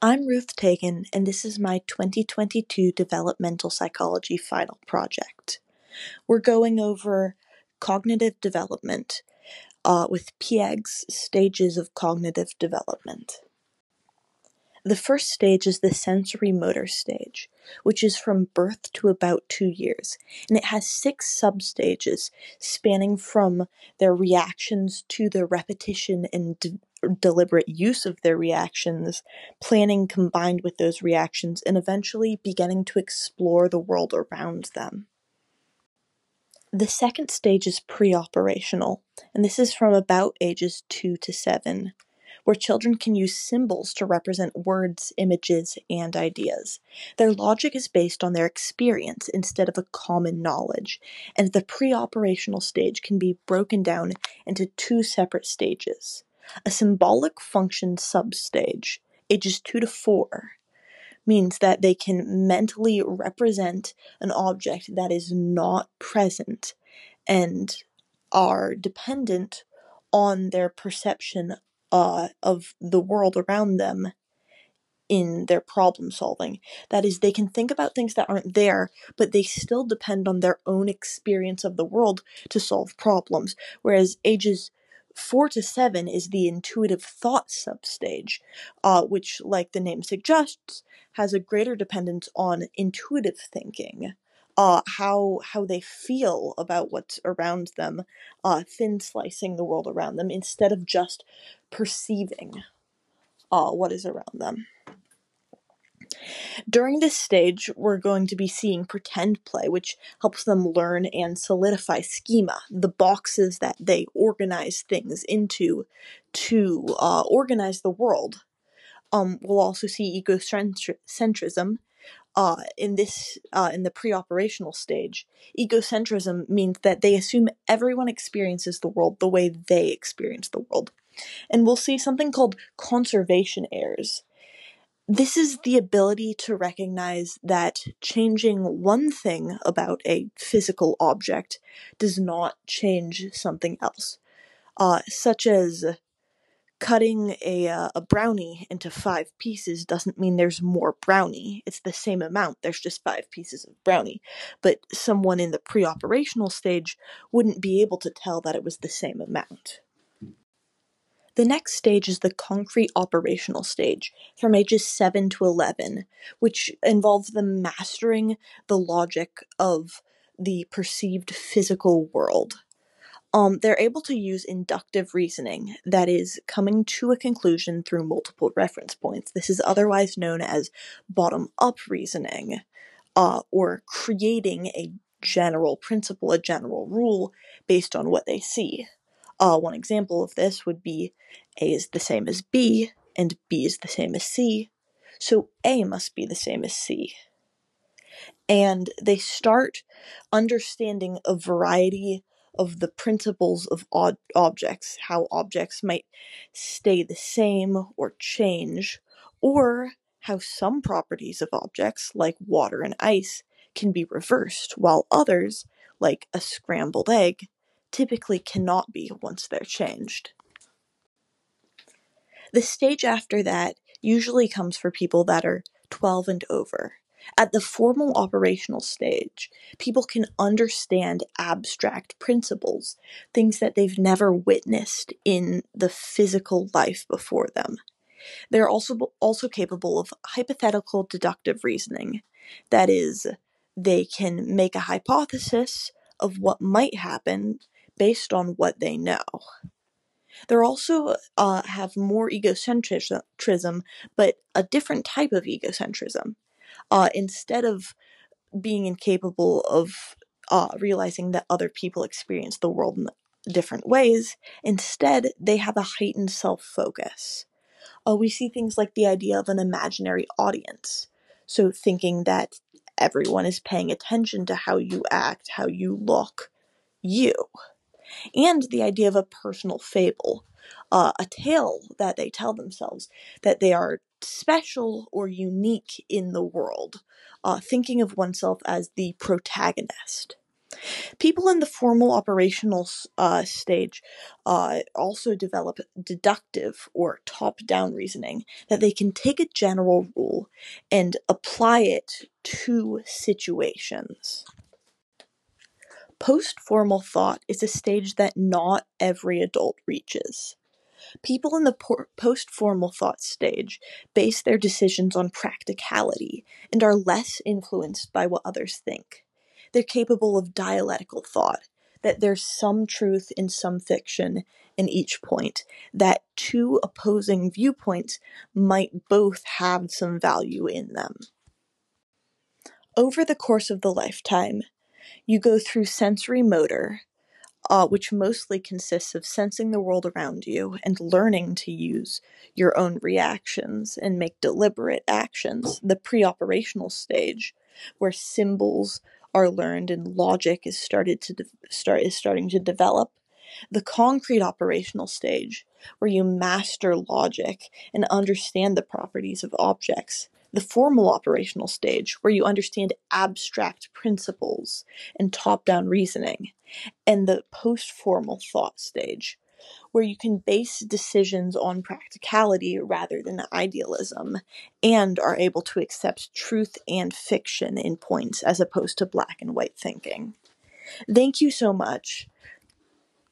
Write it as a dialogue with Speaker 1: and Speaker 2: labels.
Speaker 1: I'm Ruth Tagan, and this is my 2022 Developmental Psychology final project. We're going over cognitive development uh, with Piaget's stages of cognitive development. The first stage is the sensory motor stage, which is from birth to about two years, and it has six substages spanning from their reactions to their repetition and deliberate use of their reactions, planning combined with those reactions, and eventually beginning to explore the world around them. The second stage is pre-operational, and this is from about ages 2 to 7, where children can use symbols to represent words, images, and ideas. Their logic is based on their experience instead of a common knowledge, and the pre-operational stage can be broken down into two separate stages. A symbolic function substage, ages 2 to 4, means that they can mentally represent an object that is not present and are dependent on their perception uh, of the world around them in their problem solving. That is, they can think about things that aren't there, but they still depend on their own experience of the world to solve problems. Whereas ages four to seven is the intuitive thought substage, uh, which, like the name suggests, has a greater dependence on intuitive thinking. Uh, how how they feel about what's around them, uh, thin slicing the world around them instead of just perceiving uh, what is around them. During this stage, we're going to be seeing pretend play, which helps them learn and solidify schema, the boxes that they organize things into to uh, organize the world. Um, we'll also see egocentrism. Uh, in this, uh, in the pre-operational stage, egocentrism means that they assume everyone experiences the world the way they experience the world, and we'll see something called conservation errors this is the ability to recognize that changing one thing about a physical object does not change something else, uh, such as cutting a uh, a brownie into five pieces doesn't mean there's more brownie. It's the same amount. There's just five pieces of brownie. But someone in the pre-operational stage wouldn't be able to tell that it was the same amount. The next stage is the concrete operational stage, from ages 7 to 11, which involves them mastering the logic of the perceived physical world. Um, they're able to use inductive reasoning, that is, coming to a conclusion through multiple reference points. This is otherwise known as bottom up reasoning, uh, or creating a general principle, a general rule, based on what they see. Uh, one example of this would be A is the same as B, and B is the same as C, so A must be the same as C. And they start understanding a variety of the principles of objects, how objects might stay the same or change, or how some properties of objects, like water and ice, can be reversed, while others, like a scrambled egg, typically cannot be once they're changed. The stage after that usually comes for people that are 12 and over. At the formal operational stage, people can understand abstract principles, things that they've never witnessed in the physical life before them. They're also also capable of hypothetical deductive reasoning. That is, they can make a hypothesis of what might happen based on what they know. They're also uh, have more egocentrism, but a different type of egocentrism. Uh, instead of being incapable of uh, realizing that other people experience the world in different ways, instead they have a heightened self focus. Uh, we see things like the idea of an imaginary audience. So, thinking that everyone is paying attention to how you act, how you look, you and the idea of a personal fable, uh, a tale that they tell themselves that they are special or unique in the world, uh, thinking of oneself as the protagonist. People in the formal operational uh, stage uh, also develop deductive or top down reasoning, that they can take a general rule and apply it to situations. Post formal thought is a stage that not every adult reaches. People in the post formal thought stage base their decisions on practicality and are less influenced by what others think. They're capable of dialectical thought, that there's some truth in some fiction in each point, that two opposing viewpoints might both have some value in them. Over the course of the lifetime, you go through sensory motor, uh, which mostly consists of sensing the world around you and learning to use your own reactions and make deliberate actions. The pre operational stage, where symbols are learned and logic is started to de- start is starting to develop the concrete operational stage where you master logic and understand the properties of objects the formal operational stage where you understand abstract principles and top-down reasoning and the post-formal thought stage where you can base decisions on practicality rather than idealism and are able to accept truth and fiction in points as opposed to black and white thinking. Thank you so much